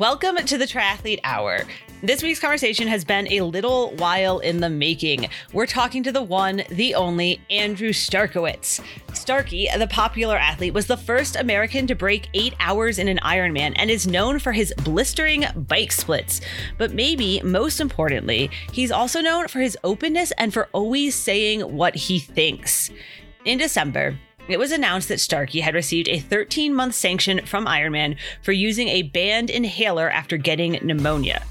Welcome to the Triathlete Hour. This week's conversation has been a little while in the making. We're talking to the one, the only Andrew Starykowicz. Starkey, the popular athlete, was the first American to break eight hours in an Ironman and is known for his blistering bike splits. But maybe most importantly, he's also known for his openness and for always saying what he thinks. In December, it was announced that Starkey had received a 13 month sanction from Ironman for using a banned inhaler after getting pneumonia.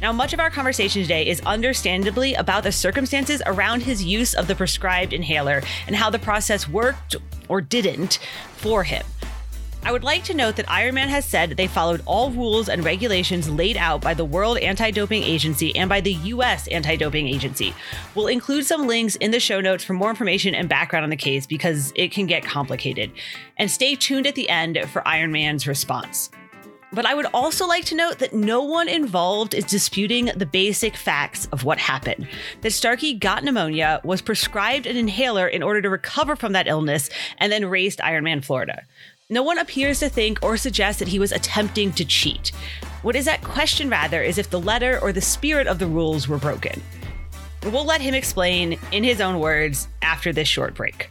Now, much of our conversation today is understandably about the circumstances around his use of the prescribed inhaler and how the process worked or didn't for him. I would like to note that Ironman has said they followed all rules and regulations laid out by the World Anti Doping Agency and by the US Anti Doping Agency. We'll include some links in the show notes for more information and background on the case because it can get complicated. And stay tuned at the end for Ironman's response. But I would also like to note that no one involved is disputing the basic facts of what happened. That Starkey got pneumonia, was prescribed an inhaler in order to recover from that illness, and then raced Ironman Florida. No one appears to think or suggest that he was attempting to cheat. What is at question, rather, is if the letter or the spirit of the rules were broken. We'll let him explain in his own words after this short break.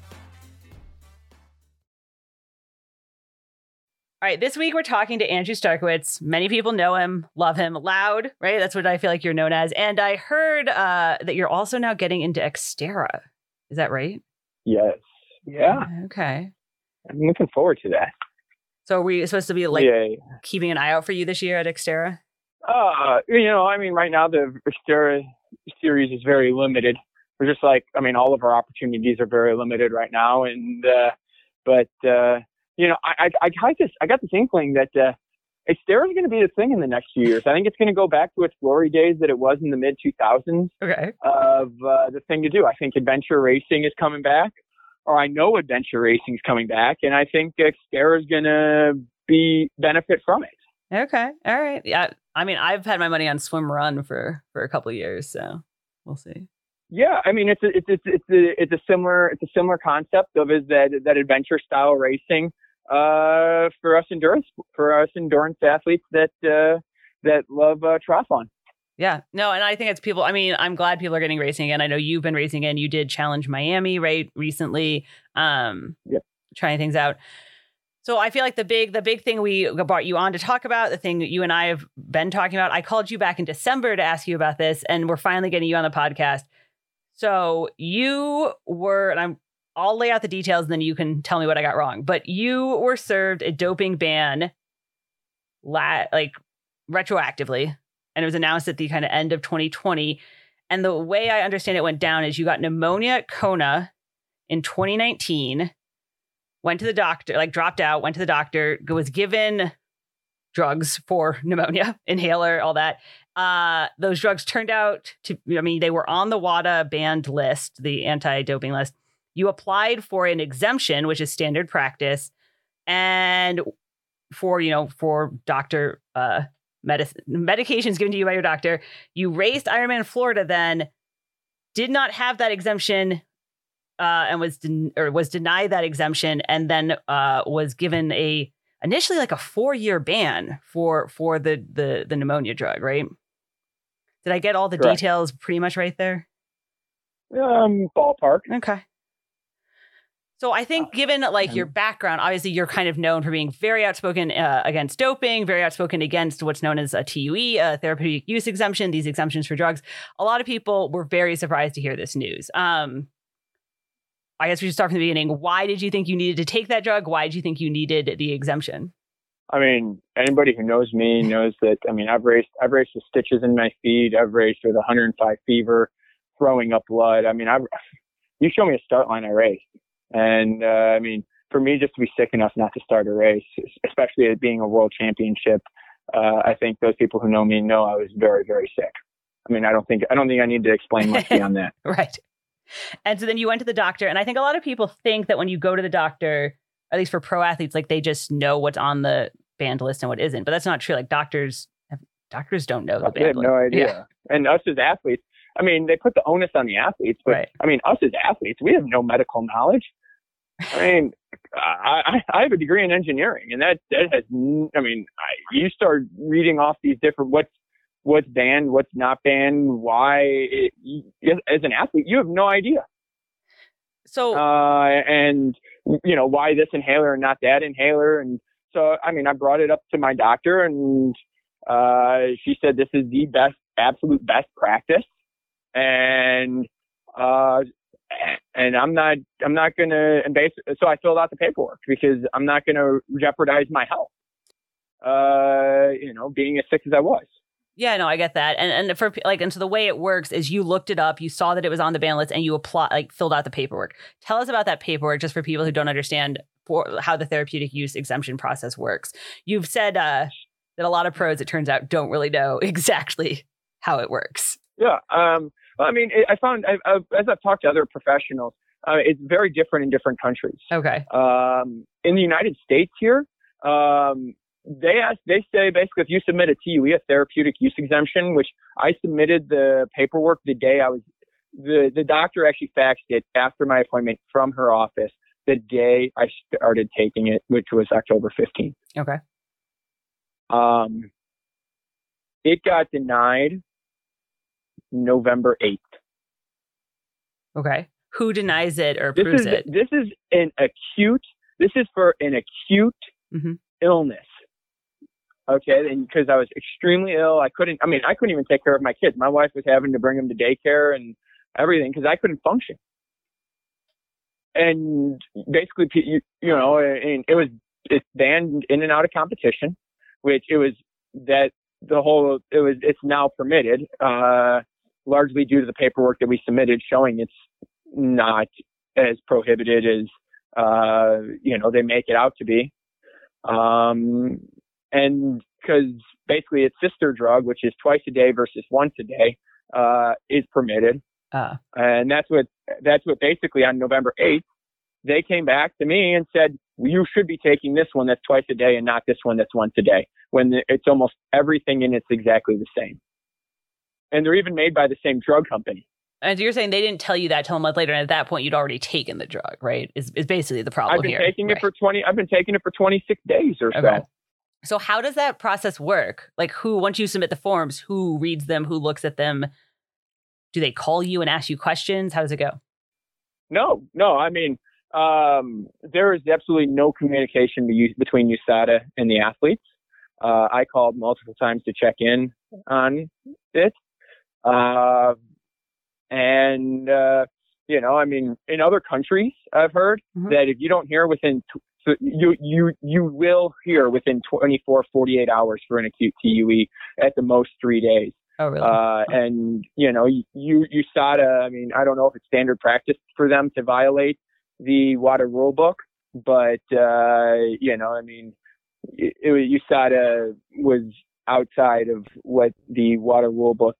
All right, this week we're talking to Andrew Starykowicz. Many people know him, love him, loud, right? That's what I feel like you're known as. And I heard uh, that you're also now getting into Xterra. Is that right? Yes. Yeah. Okay. I'm looking forward to that. So are we supposed to be like yeah. keeping an eye out for you this year at Xterra? Uh, you know, I mean, right now the Xterra series is very limited. We're just like, I mean, all of our opportunities are very limited right now. And, uh, but, uh, you know, I, I, I just, I got this inkling that, uh, Xterra is going to be the thing in the next few years. I think it's going to go back to its glory days that it was in the mid 2000s Okay. of uh, the thing to do. I think adventure racing is coming back, or I know adventure racing is coming back, and I think Xterra is going to be benefit from it. Okay. All right. Yeah. I mean, I've had my money on swim run for for a couple of years, so we'll see. Yeah, I mean, it's a, it's it's it's a, it's a similar it's a similar concept of is that that adventure style racing uh, for us endurance for us endurance athletes that uh, that love uh, triathlon. Yeah. No, and I think it's people. I mean, I'm glad people are getting racing again. I know you've been racing again. You did Challenge Miami, right, recently. Um, yeah. Trying things out. So I feel like the big the big thing we brought you on to talk about, the thing that you and I have been talking about. I called you back in December to ask you about this, and we're finally getting you on the podcast. So you were, and I'm I'll lay out the details, and then you can tell me what I got wrong. But you were served a doping ban, la- like retroactively, and it was announced at the kind of end of 2020. And the way I understand it went down is you got pneumonia at Kona in 2019, went to the doctor, like dropped out, went to the doctor, was given drugs for pneumonia, inhaler, all that. Uh, those drugs turned out to, I mean, they were on the WADA banned list, the anti doping list. You applied for an exemption, which is standard practice, and for, you know, for doctor uh, medicine, medications given to you by your doctor. You raced Ironman Florida then, did not have that exemption. Uh, and was den- or was denied that exemption, and then uh, was given a initially like a four year ban for for the the the pneumonia drug, right? Did I get all the Correct. details pretty much right there? Um, ballpark. Okay. So I think, given like your background, obviously you're kind of known for being very outspoken uh, against doping, very outspoken against what's known as a TUE, a therapeutic use exemption, these exemptions for drugs. A lot of people were very surprised to hear this news. Um, I guess we should start from the beginning. Why did you think you needed to take that drug? Why did you think you needed the exemption? I mean, anybody who knows me knows that. I mean, I've raced, I've raced with stitches in my feet. I've raced with 105 fever, throwing up blood. I mean, I've, you show me a start line, I race. And uh, I mean, for me, just to be sick enough not to start a race, especially it being a world championship, uh, I think those people who know me know I was very, very sick. I mean, I don't think I don't think I need to explain much beyond that. Right. And so then you went to the doctor. And I think a lot of people think that when you go to the doctor, at least for pro athletes, like they just know what's on the banned list and what isn't. But that's not true. Like doctors, doctors don't know the have banned no list. idea. And us as athletes, I mean, they put the onus on the athletes, but Right. I mean, us as athletes, we have no medical knowledge. I mean, I, I have a degree in engineering, and that that has. I mean, I, you start reading off these different what's what's banned, what's not banned, why. It, as an athlete, you have no idea. So, uh, and you know why this inhaler and not that inhaler, and so I mean, I brought it up to my doctor, and uh, she said this is the best, absolute best practice, and uh, and I'm not I'm not gonna and base so I filled out the paperwork because I'm not gonna jeopardize my health. Uh, you know, being as sick as I was. Yeah, no, I get that. And and for like and so the way it works is you looked it up, you saw that it was on the ban list and you apply like filled out the paperwork. Tell us about that paperwork just for people who don't understand for how the therapeutic use exemption process works. You've said uh, that a lot of pros it turns out don't really know exactly how it works. Yeah. Um I mean, I found I, I, as I've talked to other professionals, uh, it's very different in different countries. Okay. Um, in the United States here, um, they ask, they say basically if you submit a TUE, a therapeutic use exemption, which I submitted the paperwork the day I was, the, the doctor actually faxed it after my appointment from her office the day I started taking it, which was October 15th. Okay. Um, it got denied November 8th. Okay. Who denies it or this proves is, it? This is an acute, this is for an acute mm-hmm. illness. Okay. And because I was extremely ill, I couldn't, I mean, I couldn't even take care of my kids. My wife was having to bring them to daycare and everything because I couldn't function. And basically, you, you know, and it was, it's banned in and out of competition, which it was that the whole, it was, it's now permitted. Uh, largely due to the paperwork that we submitted showing it's not as prohibited as uh, you know they make it out to be. Um, and because basically its sister drug, which is twice a day versus once a day, uh, is permitted. Uh. And that's what that's what basically on November 8th they came back to me and said you should be taking this one that's twice a day and not this one that's once a day when it's almost everything in it's exactly the same and they're even made by the same drug company. And you're saying they didn't tell you that till a month later, and at that point you'd already taken the drug, right? Is is basically the problem I've been here. taking right. it for twenty. I've been taking it for twenty six days or okay. so. So how does that process work? Like, who once you submit the forms, who reads them? Who looks at them? Do they call you and ask you questions? How does it go? No, no. I mean, um, there is absolutely no communication between USADA and the athletes. Uh, I called multiple times to check in on it. Uh, and, uh, you know, I mean, in other countries, I've heard mm-hmm. that if you don't hear within, t- you, you, you will hear within 24, 48 hours for an acute TUE at the most three days. Oh, really? Uh, and, you know, you, you, USADA, I mean, I don't know if it's standard practice for them to violate the WADA rule book, but, uh, you know, I mean, it, it, USADA was outside of what the WADA rule book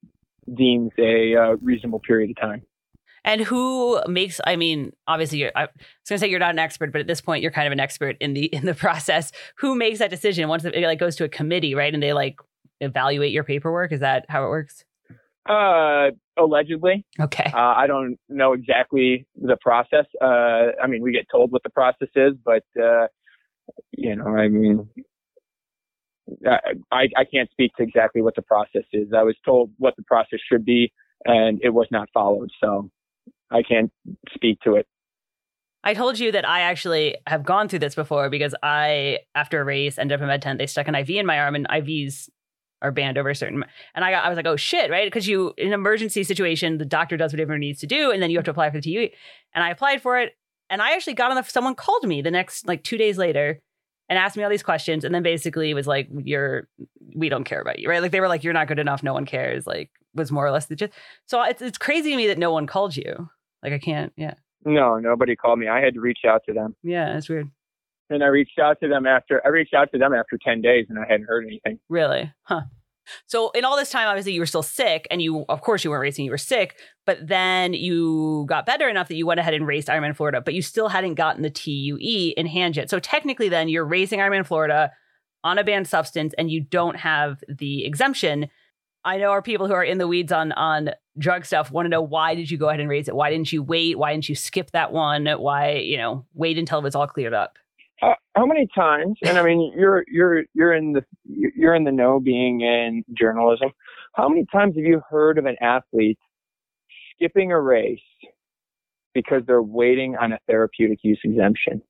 deems a uh, reasonable period of time. And who makes? I mean, obviously, you're, I was going to say you're not an expert, but at this point, you're kind of an expert in the in the process. Who makes that decision once it like goes to a committee, right? And they like evaluate your paperwork. Is that how it works? Uh, allegedly. Okay. Uh, I don't know exactly the process. Uh, I mean, we get told what the process is, but uh, you know, I mean, I, I can't speak to exactly what the process is. I was told what the process should be, and it was not followed. So I can't speak to it. I told you that I actually have gone through this before because I, after a race, ended up in med tent. They stuck an IV in my arm, and IVs are banned over a certain. And I, got, I was like, oh shit, right? Because you, in an emergency situation, the doctor does whatever it needs to do, and then you have to apply for the TUE. And I applied for it, and I actually got on the. Someone called me the next, like two days later, and asked me all these questions and then basically was like you're we don't care about you right? Like they were like you're not good enough. No one cares like was more or less the gist. So it's, it's crazy to me that no one called you. Like i can't yeah. No nobody called me. I had to reach out to them. Yeah it's weird. And i reached out to them after i reached out to them after 10 days and i hadn't heard anything. Really? Huh so in all this time, obviously you were still sick, and you, of course, you weren't racing. You were sick, but then you got better enough that you went ahead and raced Ironman Florida, but you still hadn't gotten the TUE in hand yet. So technically, then you're racing Ironman Florida on a banned substance, and you don't have the exemption. I know our people who are in the weeds on on drug stuff want to know why did you go ahead and raise it? Why didn't you wait? Why didn't you skip that one? Why, you know, wait until it was all cleared up? How, how many times? And I mean, you're you're you're in the you're in the know, being in journalism. How many times have you heard of an athlete skipping a race because they're waiting on a therapeutic use exemption?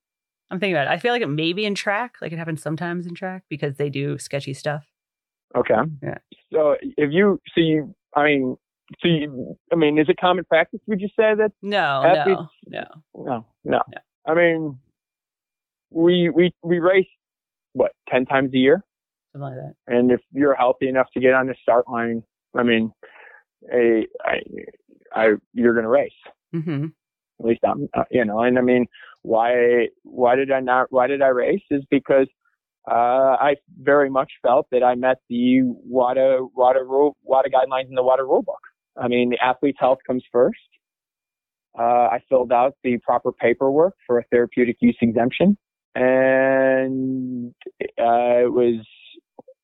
I'm thinking about it. I feel like it may be in track, like it happens sometimes in track because they do sketchy stuff. Okay. Yeah. So if you, so you, I mean, so you, I mean, is it common practice? Would you say that? No, athletes, no, no, no, no, no. I mean, we we we race what ten times a year, something like that. and if you're healthy enough to get on the start line, I mean, a, I, I, you're gonna race. Mm-hmm. At least I'm, uh, you know, and I mean, why why did I not? Why did I race? Is because uh, I very much felt that I met the WADA WADA rule WADA guidelines in the WADA rule book. I mean, the athlete's health comes first. Uh, I filled out the proper paperwork for a therapeutic use exemption, and uh, it was,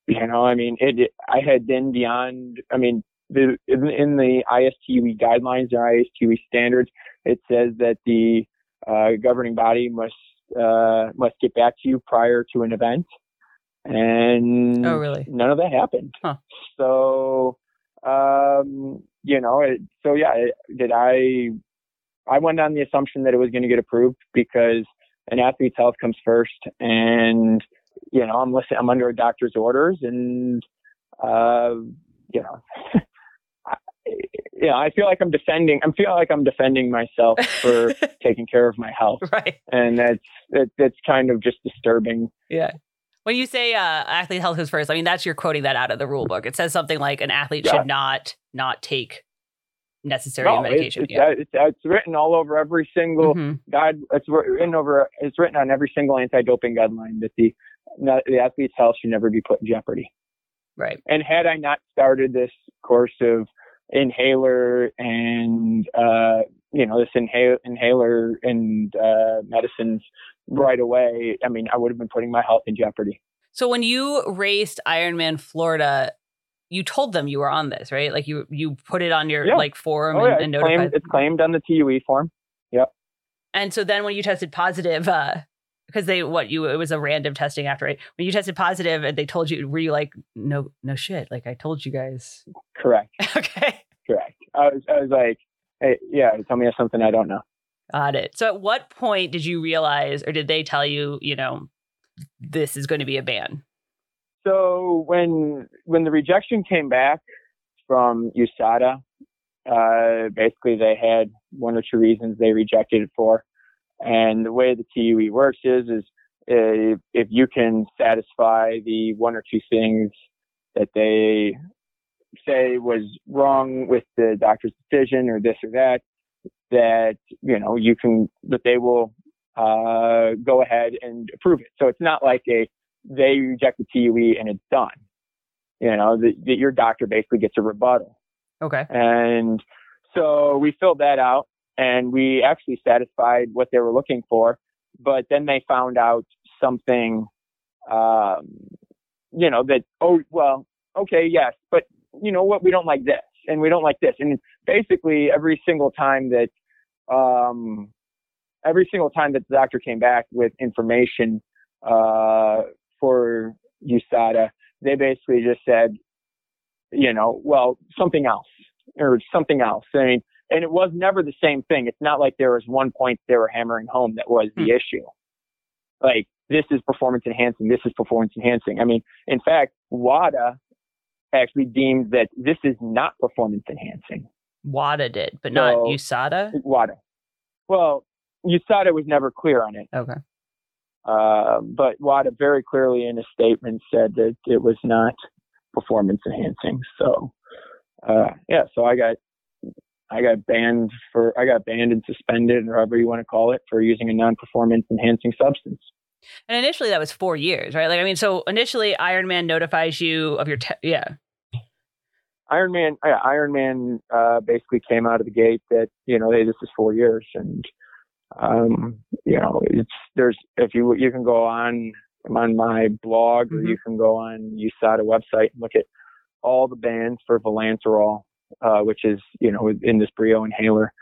you know, I mean, it, it I had been beyond. I mean, the, in, in the ISTUE guidelines or ISTUE standards, it says that the uh, governing body must uh, must get back to you prior to an event, and Oh, really? none of that happened. Huh. So, um, you know, it, so yeah, did I? I went on the assumption that it was going to get approved because an athlete's health comes first, and you know, I'm listening, I'm under a doctor's orders, and uh, you know. I- Yeah, I feel like I'm defending. I'm feel like I'm defending myself for taking care of my health, right. and that's that, that's kind of just disturbing. Yeah. When you say uh, athlete health is first, I mean that's you're quoting that out of the rule book. It says something like an athlete Yeah. should not not take necessary No, medication. It's, yeah. it's, it's written all over every single Mhm. guide. It's written over. It's written on every single anti-doping guideline that the not, the athlete's health should never be put in jeopardy. Right. And had I not started this course of inhaler and uh, you know this inhale, inhaler and uh, medicines right away, I mean, I would have been putting my health in jeopardy. So when you raced Ironman Florida, you told them you were on this, right? Like you you put it on your Yeah. like forum Oh and, yeah, and it's notified. claimed, it's claimed on the TUE form. Yep. And so then when you tested positive, uh, because they what you it was a random testing after right when you tested positive and they told you were you like no no shit like I told you guys Correct. okay Correct. I was I was like, hey, yeah, tell me something I don't know. got it so at what point did you realize or did they tell you you know this is going to be a ban So when when the rejection came back from USADA, uh, basically they had one or two reasons they rejected it for, and the way the TUE works is is if you can satisfy the one or two things that they say was wrong with the doctor's decision or this or that, that you know you can that they will uh, go ahead and approve it. So it's not like a they reject the TUE and it's done. You know, that that your doctor basically gets a rebuttal. okay And so we filled that out and we actually satisfied what they were looking for. But then they found out something, um, you know, that, oh, well, okay, yes, but you know what? We don't like this and we don't like this. And basically every single time that, um, every single time that the doctor came back with information, uh, for USADA, they basically just said, you know, well, something else or something else. I mean, and it was never the same thing. It's not like there was one point they were hammering home that was the hmm. issue. Like this is performance enhancing. This is performance enhancing. I mean, in fact, WADA actually deemed that this is not performance enhancing. WADA did but not So- USADA WADA. Well, USADA was never clear on it. okay Uh, but WADA very clearly in a statement said that it was not performance enhancing. So, uh, yeah, so I got, I got banned for, I got banned and suspended or however you want to call it for using a non-performance enhancing substance. and initially that was four years right like I mean so initially Ironman notifies you of your te- yeah Ironman, yeah, Ironman, uh, basically came out of the gate that, you know, hey, this is four years and, um, you know, it's, there's, if you, you can go on, on my blog or Mhm. you can go on USADA website and look at all the bans for vilanterol uh, which is you know in this Breo inhaler,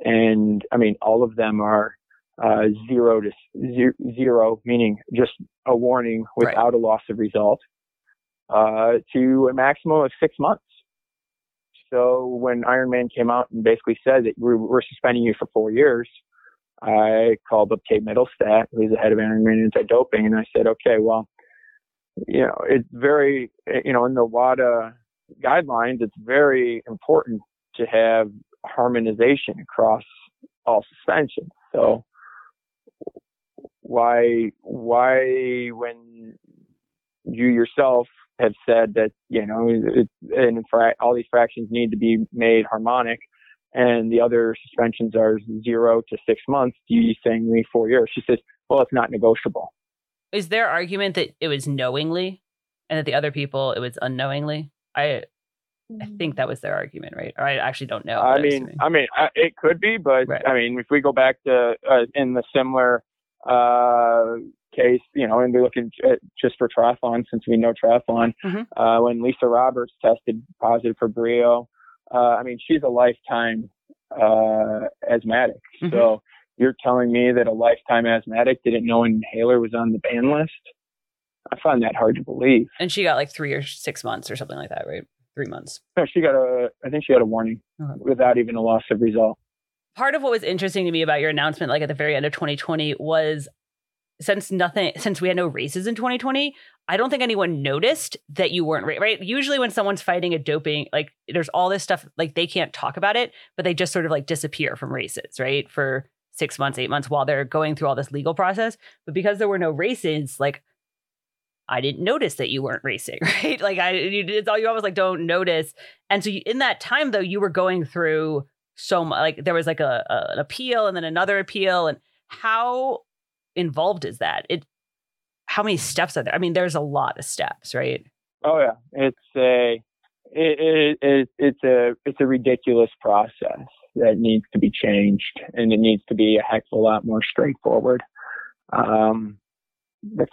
and I mean all of them are uh, zero to zero, zero, meaning just a warning without right. a loss of result, uh, to a maximum of six months. So when Ironman came out and basically said that we're, we're suspending you for four years, I called up Kate Mittelstadt, who's the head of Ironman anti-doping, and I said, okay, well, you know, it's very, you know, in the WADA guidelines, it's very important to have harmonization across all suspensions. So why, why, when you yourself have said that you know it, and all these fractions need to be made harmonic, and the other suspensions are zero to six months. You saying me four years? She says, "Well, it's not negotiable." Is there argument that it was knowingly, and that the other people it was unknowingly? I I think that was their argument, right? Or I actually don't know. I mean, I mean, it could be, but right. I mean, if we go back to uh, in the similar uh, case, you know, and we're looking at just for triathlon since we know triathlon. Mm-hmm. Uh, when Lisa Roberts tested positive for Breo, uh, I mean, she's a lifetime uh, asthmatic. Mm-hmm. So you're telling me that a lifetime asthmatic didn't know an inhaler was on the ban list? I find that hard to believe. And she got like three or six months or something like that, right? Three months. No, she got a. I think she got a warning okay. without even a loss of result part of what was interesting to me about your announcement like at the very end of 2020 was since nothing since we had no races in 2020 i don't think anyone noticed that you weren't right usually when someone's fighting a doping like there's all this stuff like they can't talk about it but they just sort of like disappear from races right for six months eight months while they're going through all this legal process but because there were no races like I didn't notice that you weren't racing, right? Like I, you, it's all you almost like don't notice. And so you, in that time though, you were going through so much. Like there was like a, a, an appeal and then another appeal, and how involved is that? It how many steps are there? I mean, there's a lot of steps, right? Oh yeah, it's a it, it, it's a it's a ridiculous process that needs to be changed, and it needs to be a heck of a lot more straightforward. Um, that's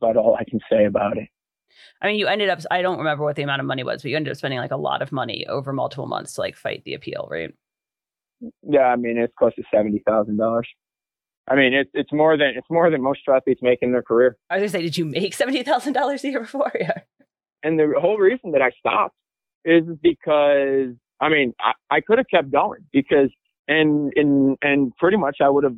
about all I can say about it. I mean, you ended up, I don't remember what the amount of money was, but you ended up spending like a lot of money over multiple months to like fight the appeal, right? Yeah, I mean, it's close to $70,000. I mean, it's it's more than it's more than most athletes make in their career. I was gonna say, did you make seventy thousand dollars a year before? Yeah. And the whole reason that I stopped is because I mean I, I could have kept going because and and and pretty much I would have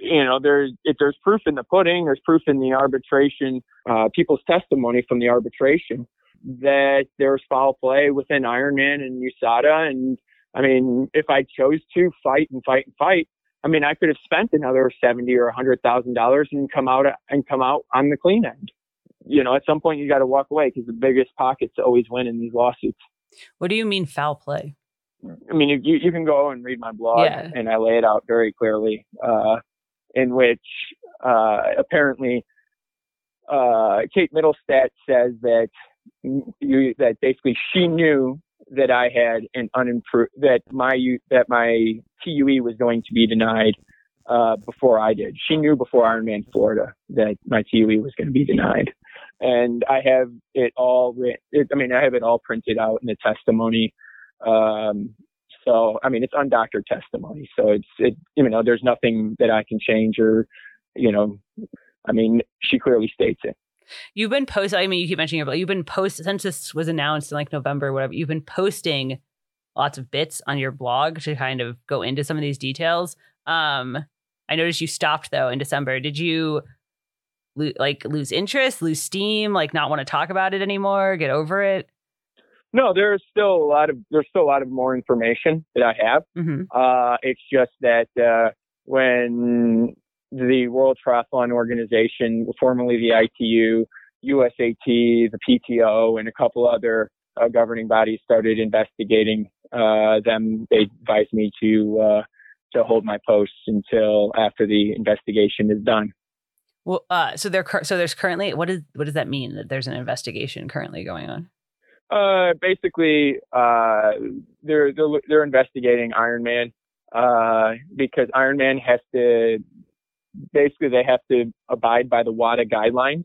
you know there's if there's proof in the pudding, there's proof in the arbitration, uh, people's testimony from the arbitration that there's foul play within Ironman and USADA and I mean, if I chose to fight and fight and fight, I mean, I could have spent another seventy or a hundred thousand dollars and come out and come out on the clean end. You know, at some point you got to walk away because the biggest pockets always win in these lawsuits. What do you mean foul play? I mean, you you can go and read my blog, yeah. and I lay it out very clearly, uh, in which uh, apparently uh, Kate Mittelstadt says that you that basically she knew that I had an unimproved that my that my TUE was going to be denied uh, before I did. She knew before Ironman Florida that my TUE was going to be denied, and I have it all written. I mean, I have it all printed out in the testimony. Um, so I mean, it's undoctored testimony. So it's it. You know, there's nothing that I can change or, you know, I mean, she clearly states it. You've been posting. I mean, you keep mentioning it, but you've been post since this was announced in like November, whatever. You've been posting lots of bits on your blog to kind of go into some of these details. Um, I noticed you stopped though in December. Did you lo- like lose interest, lose steam, like not want to talk about it anymore, get over it? No, there's still a lot of there's still a lot of more information that I have. Mm-hmm. Uh, it's just that uh, when the World Triathlon Organization, formerly the ITU, USAT, the PTO, and a couple other uh, governing bodies started investigating uh, them. They advised me to uh, to hold my post until after the investigation is done. Well, uh, so there, so there's currently what is what does that mean that there's an investigation currently going on? Uh, basically, uh, they're, they're they're investigating Ironman uh, because Ironman has to basically they have to abide by the WADA guidelines.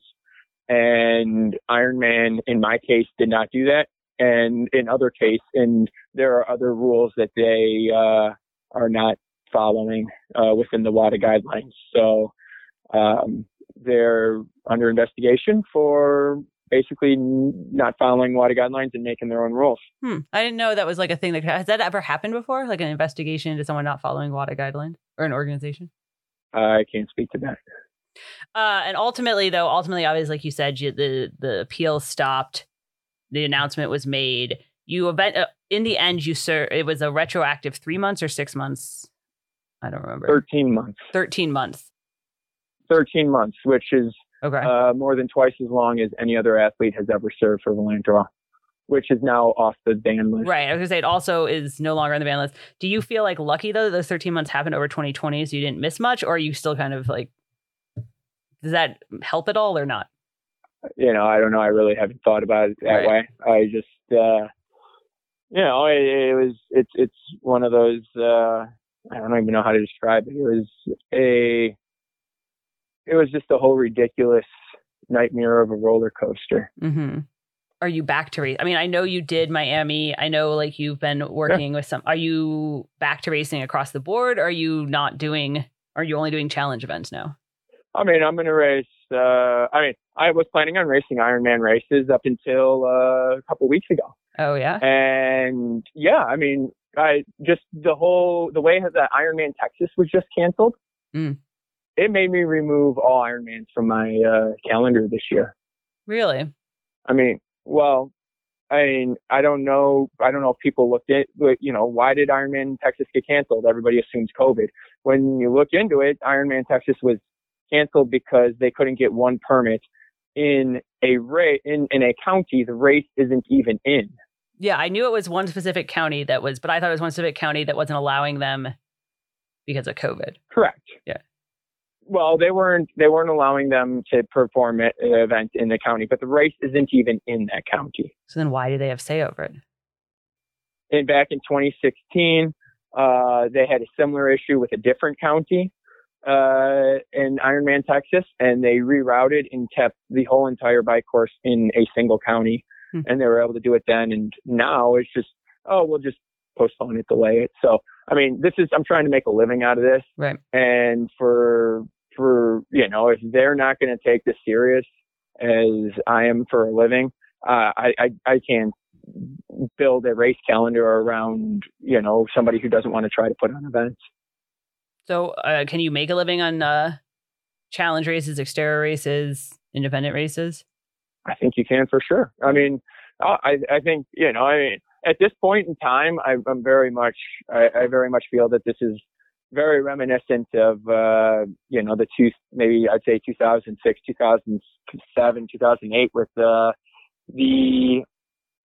And Ironman, in my case, did not do that. And in other case, and there are other rules that they uh, are not following uh, within the WADA guidelines. So um, they're under investigation for basically not following WADA guidelines and making their own rules. Hmm. I didn't know that was like a thing that has that ever happened before, like an investigation into someone not following WADA guidelines or an organization. I can't speak to that. Uh, and ultimately, though, ultimately, obviously, like you said, you, the the appeal stopped. The announcement was made. You event uh, in the end. You sir, it was a retroactive three months or six months. I don't remember. Thirteen months. Thirteen months. 13 months, which is Okay. uh, more than twice as long as any other athlete has ever served for Volantua, which is now off the ban list. right. I was gonna say it also is no longer on the ban list. Do you feel like lucky though that those thirteen months happened over 2020, so you didn't miss much, or are you still kind of like? Does that help at all or not? You know, I don't know. I really haven't thought about it that Right. way. I just, uh, you know, it, it was, it's, it's one of those, uh, I don't even know how to describe it. It was a, it was just a whole ridiculous nightmare of a roller coaster. Mm-hmm. Are you back to race? I mean, I know you did Miami. I know like you've been working with some. Are you back to racing across the board? Or are you not doing? Are you only doing challenge events now? I mean, I'm going to race. Uh, I mean, I was planning on racing Ironman races up until uh, a couple weeks ago, Oh yeah. and yeah, I mean, I just the whole the way that Ironman Texas was just canceled. Mm. It made me remove all Ironmans from my uh, calendar this year. Really? I mean, well, I mean, I don't know. I don't know if people looked at, but, you know, why did Ironman Texas get canceled? Everybody assumes COVID. When you look into it, Ironman Texas was canceled because they couldn't get one permit in a race in, in a county the race isn't even in. Yeah, I knew it was one specific county that was, but I thought it was one specific county that wasn't allowing them because of COVID. Correct. Yeah. Well, they weren't they weren't allowing them to perform an event in the county, but the race isn't even in that county. So then, why do they have say over it? And back in 2016, uh, they had a similar issue with a different county uh, in Ironman, Texas, and they rerouted and kept the whole entire bike course in a single county, Hmm. and they were able to do it then. And now it's just, oh, we'll just postpone it, delay it. So, I mean, this is I'm trying to make a living out of this, Right. and for for you know, if they're not going to take this serious as I am for a living, uh, I, I I can't build a race calendar around you know somebody who doesn't want to try to put on events. So, uh, can you make a living on uh, challenge races, Xterra races, independent races? I think you can for sure. I mean, I I think you know I mean at this point in time, I, I'm very much I, I very much feel that this is very reminiscent of uh, you know the two maybe I'd say 2006, 2007, 2008 with the the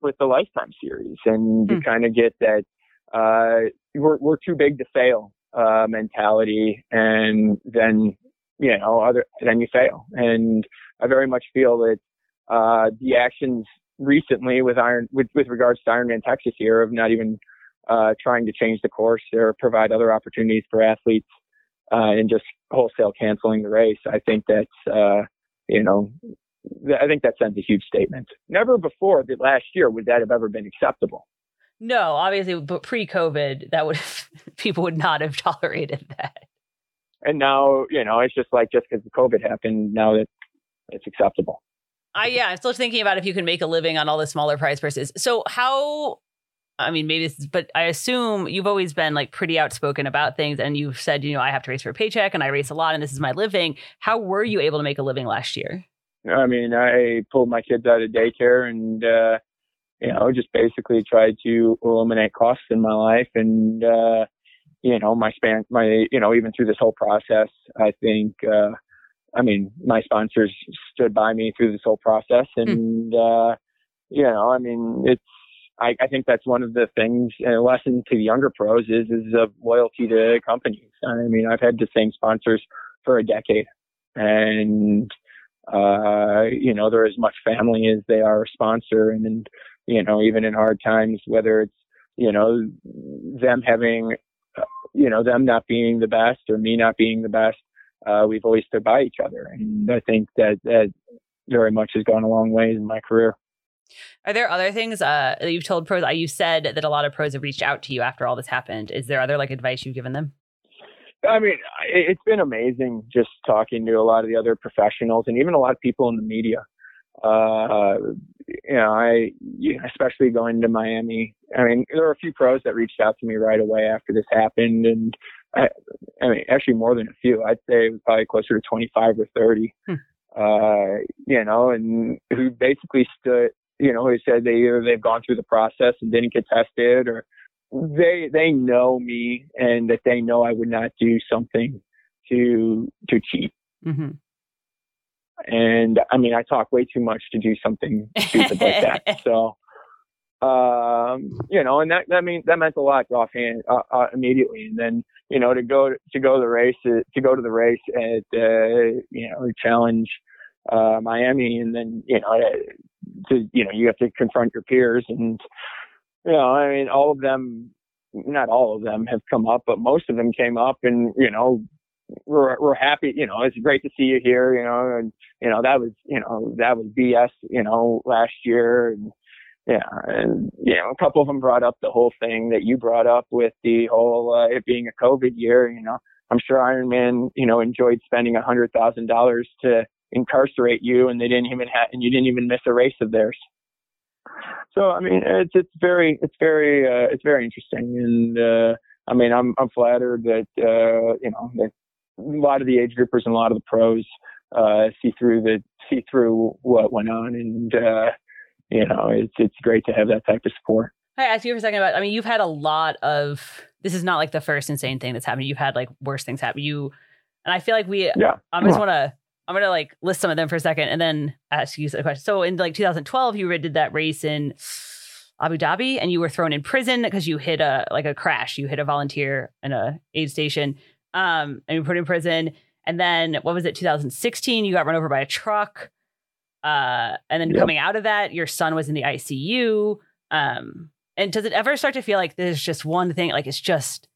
with the Lifetime series, and you Hmm. kind of get that uh, we're we're too big to fail uh, mentality, and then you know other then you fail, and I very much feel that uh, the actions recently with Iron with with regards to Ironman Texas here of not even uh, trying to change the course or provide other opportunities for athletes uh, and just wholesale canceling the race. I think that's uh, you know th- I think that sends a huge statement. Never before the last year would that have ever been acceptable. No, obviously, but pre-COVID, that would have, people would not have tolerated that. And now, you know, it's just like just because COVID happened, now that it's acceptable. I yeah, I'm still thinking about if you can make a living on all the smaller prize purses. So how? I mean, maybe this is, but I assume you've always been like pretty outspoken about things, and you've said, you know, I have to race for a paycheck, and I race a lot, and this is my living. How were you able to make a living last year? I mean, I pulled my kids out of daycare and, uh, you know, just basically tried to eliminate costs in my life. And, uh, you know, my span, my, you know, even through this whole process, I think, uh, I mean, my sponsors stood by me through this whole process. And, uh, you know, I mean, it's, I, I think that's one of the things, and a lesson to younger pros is, is of loyalty to companies. I mean, I've had the same sponsors for a decade and, uh, you know, they're as much family as they are a sponsor. And, and, you know, even in hard times, whether it's, you know, them having, you know, them not being the best or me not being the best, uh, we've always stood by each other. And I think that that very much has gone a long way in my career. Are there other things uh, that you've told pros? You said that a lot of pros have reached out to you after all this happened. Is there other like advice you've given them? I mean, it's been amazing just talking to a lot of the other professionals and even a lot of people in the media. Uh, you know, I, especially going to Miami. I mean, there were a few pros that reached out to me right away after this happened, and I, I mean, actually more than a few. I'd say it was probably closer to 25 or 30. Hmm. Uh, you know, and who basically stood, you know, who said they either they've gone through the process and didn't get tested, or they they know me and that they know I would not do something to to cheat. Mm-hmm. And I mean, I talk way too much to do something stupid like that. So, um, you know, and that that means that meant a lot offhand uh, uh, immediately. And then you know to go to go to the race to go to the race at uh, you know challenge uh, Miami, and then you know to you know you have to confront your peers, and you know I mean all of them, not all of them have come up, but most of them came up, and you know we're we're happy. You know, it's great to see you here. You know, and you know that was you know that was BS. You know, last year, and yeah, and you know, a couple of them brought up the whole thing that you brought up with the whole uh, it being a COVID year. You know, I'm sure Ironman, you know, enjoyed spending a hundred thousand dollars to incarcerate you, and they didn't even have, and you didn't even miss a race of theirs. So I mean, it's it's very it's very uh, it's very interesting, and uh, I mean, I'm I'm flattered that uh, you know that a lot of the age groupers and a lot of the pros uh, see through the see through what went on, and uh, you know, it's it's great to have that type of support. I ask you for a second about. I mean, you've had a lot of. This is not like the first insane thing that's happened. You've had like worse things happen. You, and I feel like we. Yeah. I just want to. I'm gonna like list some of them for a second and then ask you a question. So in like 2012, you did that race in Abu Dhabi, and you were thrown in prison because you hit a like a crash. You hit a volunteer in a aid station, um, and you were put in prison. And then what was it? 2016, you got run over by a truck. Uh, and then yep. coming out of that, your son was in the ICU. Um, and does it ever start to feel like there's just one thing, like it's just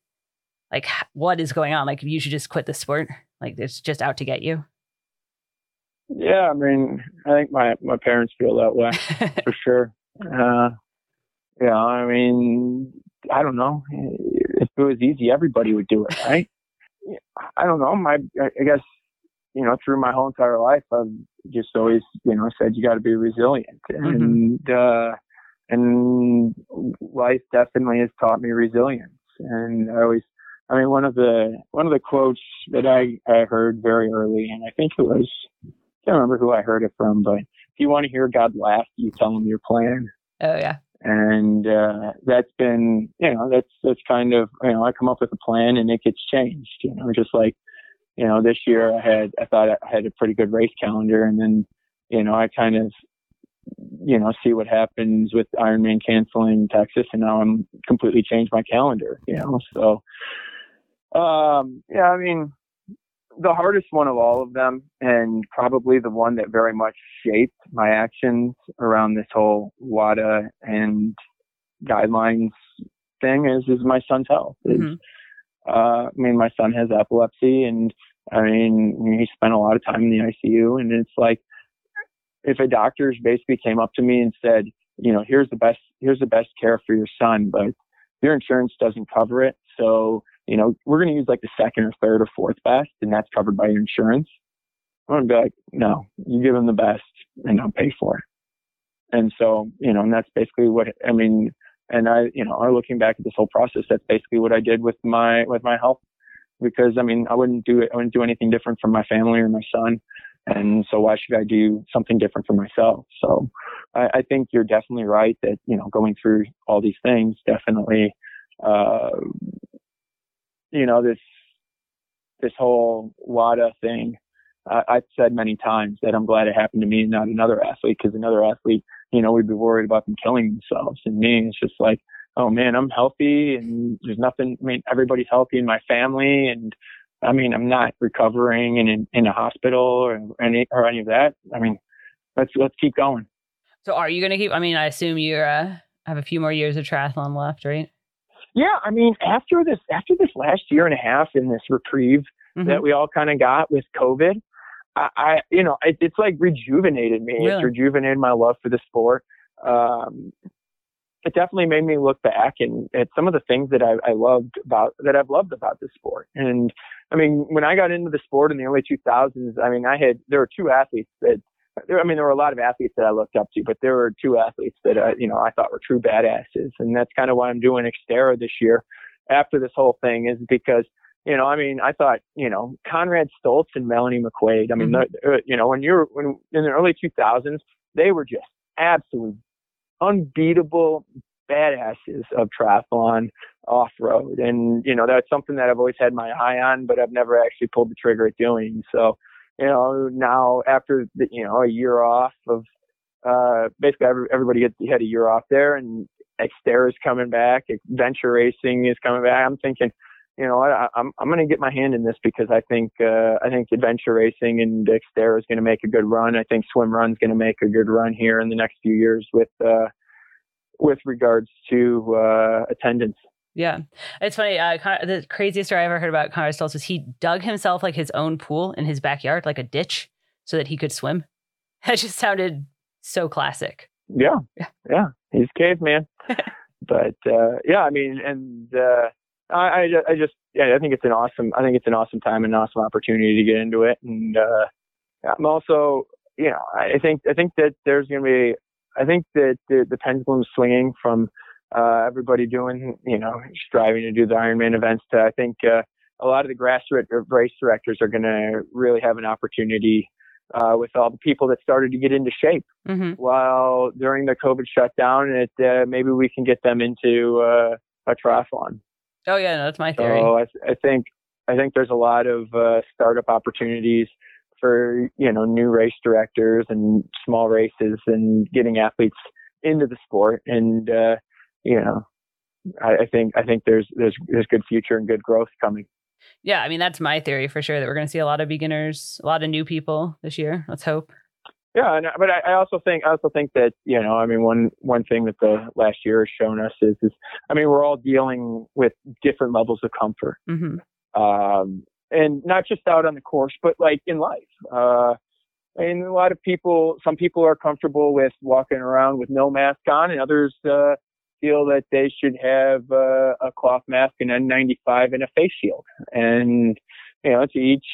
like what is going on? Like you should just quit the sport. Like it's just out to get you. Yeah, I mean, I think my my parents feel that way for sure. Uh, yeah, I mean, I don't know. If it was easy, everybody would do it, right? I don't know. My, I guess you know, through my whole entire life, I've just always, you know, said you got to be resilient, mm-hmm. and uh, and life definitely has taught me resilience. And I always, I mean, one of the one of the quotes that I I heard very early, and I think it was, can't remember who I heard it from, but if you want to hear God laugh, you tell him your plan. Oh yeah. And uh, that's been, you know, that's that's kind of, you know, I come up with a plan and it gets changed, you know, just like you know, this year I had, I thought I had a pretty good race calendar and then, you know, I kind of, you know, see what happens with Ironman canceling Texas and now I'm completely changed my calendar, you know, so, um, yeah, I mean, the hardest one of all of them and probably the one that very much shaped my actions around this whole WADA and guidelines thing is, is my son's health. Mm-hmm. Uh, I mean, my son has epilepsy, and I mean, he spent a lot of time in the ICU, and it's like if a doctor basically came up to me and said, you know, here's the best, here's the best care for your son, but your insurance doesn't cover it, so you know, we're going to use like the second or third or fourth best, and that's covered by your insurance. I'm going to be like, no, you give them the best, and I'll pay for it. And so, you know, and that's basically what I mean and I, you know, I'm looking back at this whole process, that's basically what I did with my with my health. Because I mean, I wouldn't do it. I wouldn't do anything different for my family or my son, and so why should I do something different for myself? So, I, I think you're definitely right that you know going through all these things definitely, uh, you know, this this whole WADA thing. I've said many times that I'm glad it happened to me and not another athlete because another athlete you know, we'd be worried about them killing themselves. And me, it's just like, oh man, I'm healthy and there's nothing, I mean, everybody's healthy in my family. And I mean, I'm not recovering and in, in a hospital or any, or any of that. I mean, let's, let's keep going. So are you going to keep, I mean, I assume you're uh, have a few more years of triathlon left, right? Yeah. I mean, after this, after this last year and a half in this reprieve mm-hmm. that we all kind of got with COVID, I, I you know, it, it's like rejuvenated me. Really? It's rejuvenated my love for the sport. um, it definitely made me look back and at some of the things that I, I loved about that I've loved about the sport. And I mean, when I got into the sport in the early 2000s, I mean, I had there were two athletes that there, I mean, there were a lot of athletes that I looked up to, but there were two athletes that uh, you know I thought were true badasses, and that's kind of why I'm doing Xterra this year after this whole thing is because you know, I mean, I thought, you know, Conrad Stoltz and Melanie McQuaid. I mean, mm-hmm. uh, you know, when you're when in the early 2000s, they were just absolute unbeatable badasses of triathlon off road. And, you know, that's something that I've always had my eye on, but I've never actually pulled the trigger at doing. So, you know, now after the, you know, a year off of, uh, basically every, everybody gets, had a year off there and Xterra is coming back, adventure racing is coming back. I'm thinking, you know, I, I'm I'm going to get my hand in this because I think uh, I think adventure racing and Xterra is going to make a good run. I think swim run's going to make a good run here in the next few years with uh, with regards to uh, attendance. Yeah, it's funny. Uh, the craziest story I ever heard about Conrad Stoltz was he dug himself like his own pool in his backyard, like a ditch, so that he could swim. That just sounded so classic. Yeah, yeah, yeah. He's caveman. but uh, yeah, I mean, and uh, I, I, just, yeah, I think it's an awesome, I think it's an awesome time and an awesome opportunity to get into it. And, uh, I'm also, you know, I think, I think that there's going to be, I think that the, the pendulum's swinging from, uh, everybody doing, you know, striving to do the Ironman events to, I think, uh, a lot of the grassroots race directors are going to really have an opportunity uh, with all the people that started to get into shape mm-hmm. while during the COVID shutdown. It uh, maybe we can get them into uh, a triathlon. Oh yeah, no, that's my theory. So I, I think I think there's a lot of uh, startup opportunities for you know new race directors and small races and getting athletes into the sport and uh, you know I, I think I think there's there's there's good future and good growth coming. Yeah, I mean that's my theory for sure that we're going to see a lot of beginners, a lot of new people this year. Let's hope. Yeah, and, but I, I also think I also think that you know I mean one one thing that the last year has shown us is is I mean we're all dealing with different levels of comfort, mm-hmm. um, and not just out on the course, but like in life. Uh, and a lot of people, some people are comfortable with walking around with no mask on, and others uh, feel that they should have uh, a cloth mask, an N95, and a face shield. And you know, to each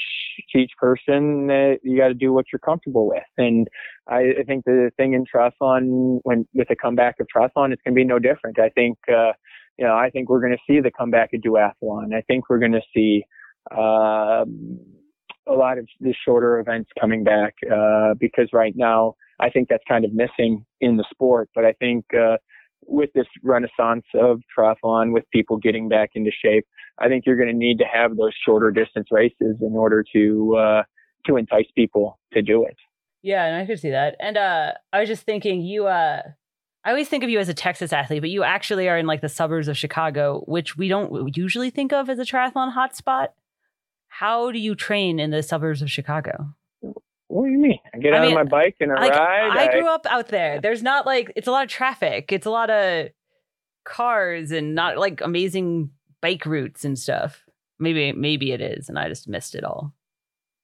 to each person, uh, you got to do what you're comfortable with. And I, I think the thing in triathlon, when with the comeback of triathlon, it's going to be no different. I think, uh, you know, I think we're going to see the comeback of duathlon. I think we're going to see uh, a lot of the shorter events coming back uh, because right now I think that's kind of missing in the sport. But I think uh, with this renaissance of triathlon, with people getting back into shape, I think you're going to need to have those shorter distance races in order to uh, to entice people to do it. Yeah, and I could see that. And uh, I was just thinking, you. Uh, I always think of you as a Texas athlete, but you actually are in like the suburbs of Chicago, which we don't usually think of as a triathlon hotspot. How do you train in the suburbs of Chicago? What do you mean? I get I out mean, my bike and I like, ride. I, I grew up out there. There's not like it's a lot of traffic. It's a lot of cars and not like amazing bike routes and stuff. Maybe maybe it is, and I just missed it all.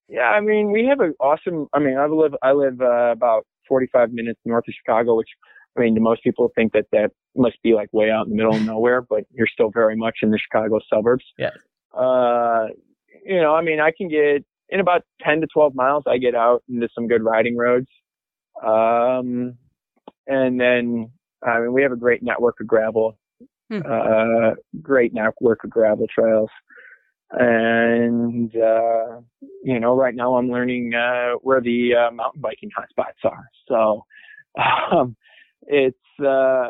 Yeah, I mean, we have an awesome. I mean, I live I live uh, about 45 minutes north of Chicago, which I mean, to most people think that that must be like way out in the middle of nowhere, but you're still very much in the Chicago suburbs. Yeah. Uh, you know, I mean, I can get in about 10 to 12 miles, I get out into some good riding roads. Um, and then, I mean, we have a great network of gravel, hmm. uh, great network of gravel trails. And, uh, you know, right now I'm learning, uh, where the, uh, mountain biking hotspots are. So, um, it's, uh,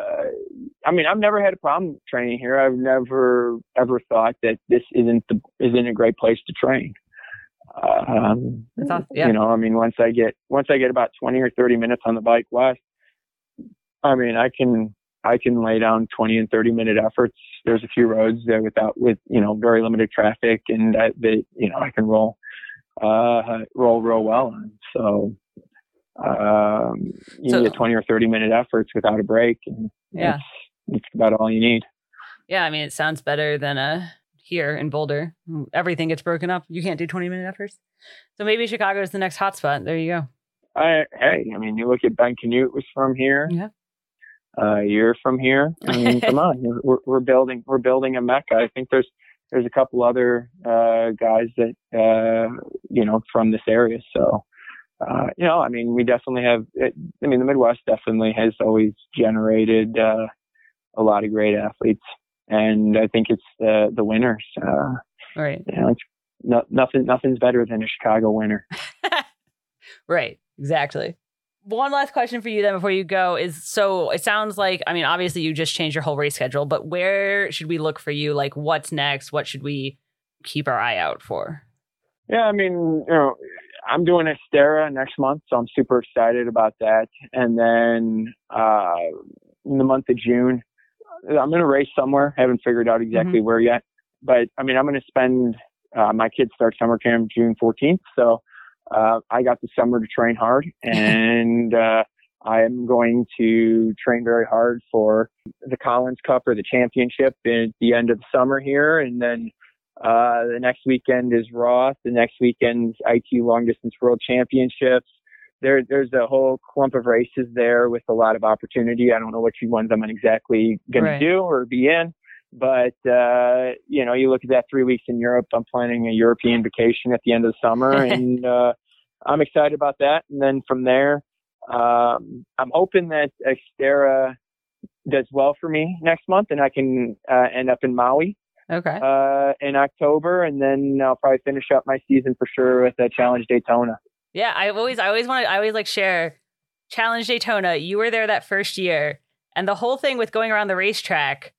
I mean, I've never had a problem training here. I've never ever thought that this isn't the, isn't a great place to train. Um, awesome. yeah. You know, I mean, once I get once I get about twenty or thirty minutes on the bike west, I mean, I can I can lay down twenty and thirty minute efforts. There's a few roads there without with you know very limited traffic, and I, they you know I can roll uh, roll real well on. So um, you so, get twenty or thirty minute efforts without a break, and yeah, it's, it's about all you need. Yeah, I mean, it sounds better than a here in Boulder. Everything gets broken up. You can't do 20 minute efforts. So maybe Chicago is the next hotspot. There you go. I, hey, I mean, you look at Ben Kanute was from here. Yeah. a year from here. I mean, come on, we're, we're building we're building a mecca. I think there's there's a couple other uh, guys that uh, you know from this area. So uh, you know, I mean, we definitely have. It, I mean, the Midwest definitely has always generated uh, a lot of great athletes, and I think it's the the winners. Uh, right. You know, no, nothing. Nothing's better than a Chicago winner. right. Exactly. One last question for you then before you go is so it sounds like I mean obviously you just changed your whole race schedule but where should we look for you like what's next what should we keep our eye out for Yeah, I mean, you know, I'm doing Xterra next month, so I'm super excited about that. And then uh, in the month of June, I'm going to race somewhere. I haven't figured out exactly where yet, but I mean, I'm going to spend. Uh, my kids start summer camp June 14th, so uh, I got the summer to train hard, and uh, I am going to train very hard for the Collins Cup or the championship at the end of the summer here, and then uh, the next weekend is Roth. The next weekend's ITU Long Distance World Championships. There, there's a whole clump of races there with a lot of opportunity. I don't know which ones I'm exactly going Right. to do or be in, but uh, you know, you look at that three weeks in Europe. I'm planning a European vacation at the end of the summer, and uh, I'm excited about that. And then from there, um, I'm hoping that Xterra does well for me next month, and I can uh, end up in Maui Okay uh, in October, and then I'll probably finish up my season for sure with a Challenge Daytona. Yeah, I always I always want to I always like share Challenge Daytona. You were there that first year, and the whole thing with going around the racetrack,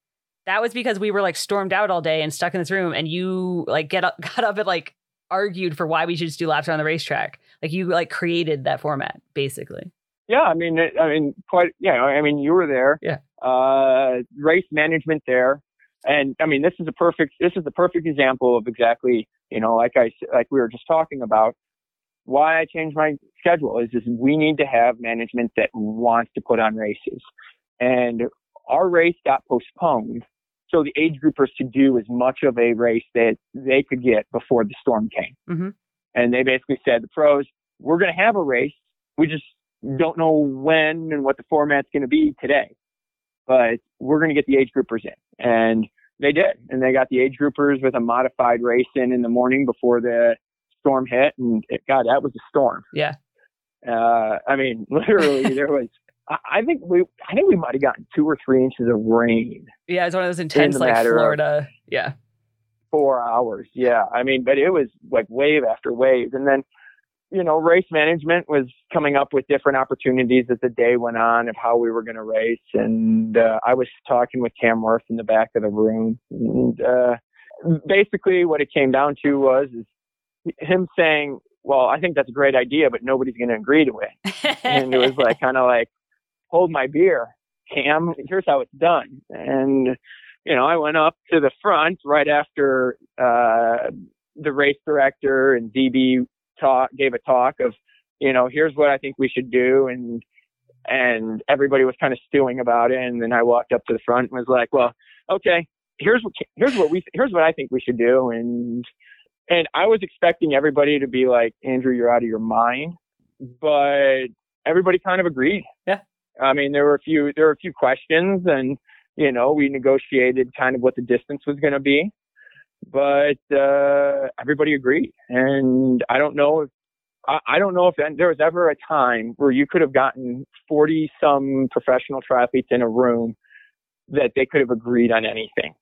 that was because we were like stormed out all day and stuck in this room, and you like get up got up and like argued for why we should just do laps around the racetrack. Like you like created that format basically. Yeah, I mean, it, I mean, quite. Yeah, I mean, you were there. Yeah. Uh, race management there, and I mean, this is a perfect. This is the perfect example of exactly, you know, like I like we were just talking about. Why I changed my schedule is is we need to have management that wants to put on races, and our race got postponed, so the age groupers could do as much of a race that they could get before the storm came. Mhm. And they basically said, the pros, we're going to have a race. We just don't know when and what the format's going to be today, but we're going to get the age groupers in. And they did. And they got the age groupers with a modified race in in the morning before the storm hit. And it, God, that was a storm. Yeah. Uh, I mean, literally, there was. I think we, I think we might have gotten two or three inches of rain Yeah, it's one of those intense the like Florida. yeah. four hours. Yeah. I mean, but it was like wave after wave. And then, you know, race management was coming up with different opportunities as the day went on of how we were going to race. And uh, I was talking with Cam Wurf in the back of the room. And uh, basically, what it came down to was is him saying, well, I think that's a great idea, but nobody's going to agree to it. And it was like, kind of like, hold my beer, Cam. Here's how it's done. And you know, I went up to the front right after uh, the race director and DB talk gave a talk of, you know, here's what I think we should do, and and everybody was kind of stewing about it. And then I walked up to the front and was like, well, okay, here's what here's what we here's what I think we should do, and and I was expecting everybody to be like, Andrew, you're out of your mind, but everybody kind of agreed. Yeah. I mean, there were a few there were a few questions and you know, we negotiated kind of what the distance was going to be, but uh, everybody agreed. And I don't know if I, I don't know if there was ever a time where you could have gotten 40 some professional triathletes in a room that they could have agreed on anything.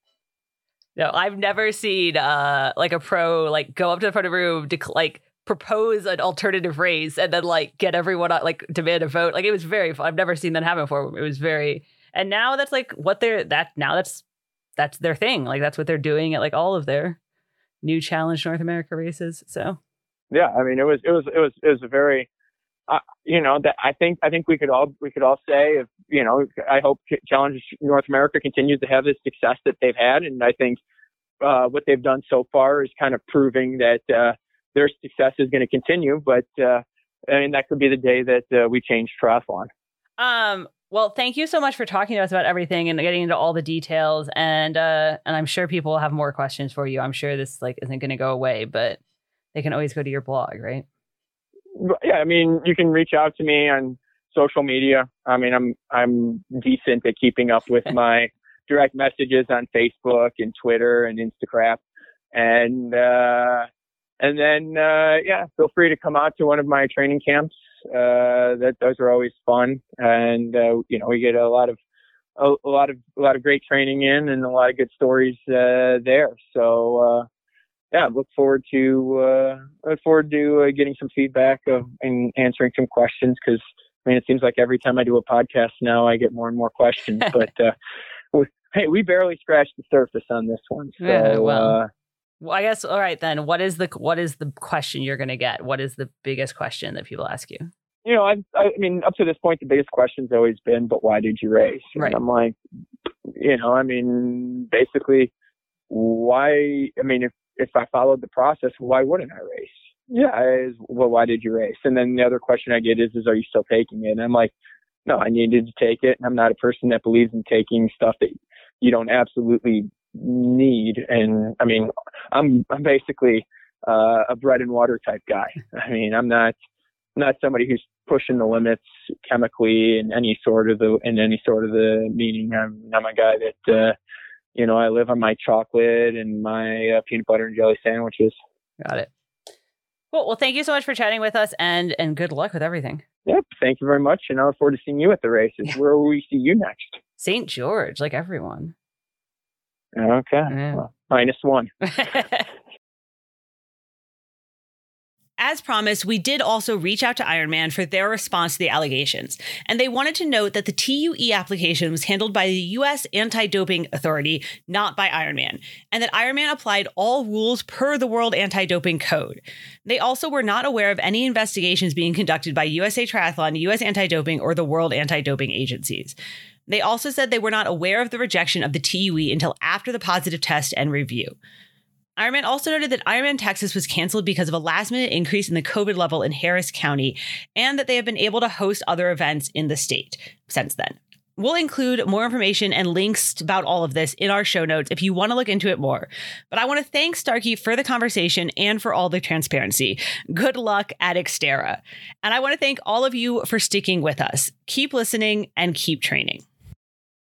No, I've never seen uh like a pro like go up to the front of the room to like propose an alternative race and then like get everyone on like demand a vote. Like it was very fun. I've never seen that happen before. It was very and now that's like what they're that now that's that's their thing. Like that's what they're doing at like all of their new challenge North America races. So Yeah, I mean, it was it was it was it was a very, uh, you know, that I think I think we could all we could all say if you know I hope Challenge North America continues to have the success that they've had, and I think uh, what they've done so far is kind of proving that uh, their success is going to continue. But uh, I mean, that could be the day that uh, we change triathlon. um well, thank you so much for talking to us about everything and getting into all the details. And uh, and I'm sure people will have more questions for you. I'm sure this like isn't going to go away, but they can always go to your blog, right? Yeah, I mean, you can reach out to me on social media. I mean, I'm I'm decent at keeping up with my direct messages on Facebook and Twitter and Instagram, and uh, and then uh, yeah, feel free to come out to one of my training camps. Uh, that those are always fun, and uh, you know we get a lot of a, a, lot of a lot of great training in and a lot of good stories uh, there. So uh, yeah, look forward to uh, look forward to uh, getting some feedback of, and answering some questions because I mean it seems like every time I do a podcast now I get more and more questions, but uh, we, hey, we barely scratched the surface on this one. So, yeah, well. Uh, well, I guess all right then. What is the what is the question you're going to get? What is the biggest question that people ask you? You know, I, I mean, up to this point, the biggest question's always been, "But why did you race?" Right. I'm like, you know, I mean, basically, why? I mean, if if I followed the process, why wouldn't I race? Yeah, is well, why did you race? And then the other question I get is, is are you still taking it? And I'm like, no, I needed to take it. And I'm not a person that believes in taking stuff that you don't absolutely need. And I mean, I'm I'm basically uh, a bread and water type guy. I mean, I'm not not somebody who's pushing the limits chemically in any sort of the in any sort of the meaning. I'm I'm a guy that uh, you know I live on my chocolate and my uh, peanut butter and jelly sandwiches. Got it. Cool. Well, thank you so much for chatting with us, and and good luck with everything. Yep. Thank you very much, and I look forward to seeing you at the races. Yeah. Where will we see you next? St. George, like everyone. Okay. Yeah. Well, minus one. As promised, we did also reach out to Ironman for their response to the allegations, and they wanted to note that the TUE application was handled by the US Anti Doping Authority, not by Ironman, and that Ironman applied all rules per the World Anti Doping Code. They also were not aware of any investigations being conducted by USA Triathlon, US Anti Doping, or the World Anti Doping agencies. They also said they were not aware of the rejection of the TUE until after the positive test and review. Ironman also noted that Ironman Texas was canceled because of a last minute increase in the COVID level in Harris County, and that they have been able to host other events in the state since then. We'll include more information and links about all of this in our show notes if you want to look into it more. But I want to thank Starkey for the conversation and for all the transparency. Good luck at Xterra. And I want to thank all of you for sticking with us. Keep listening and keep training.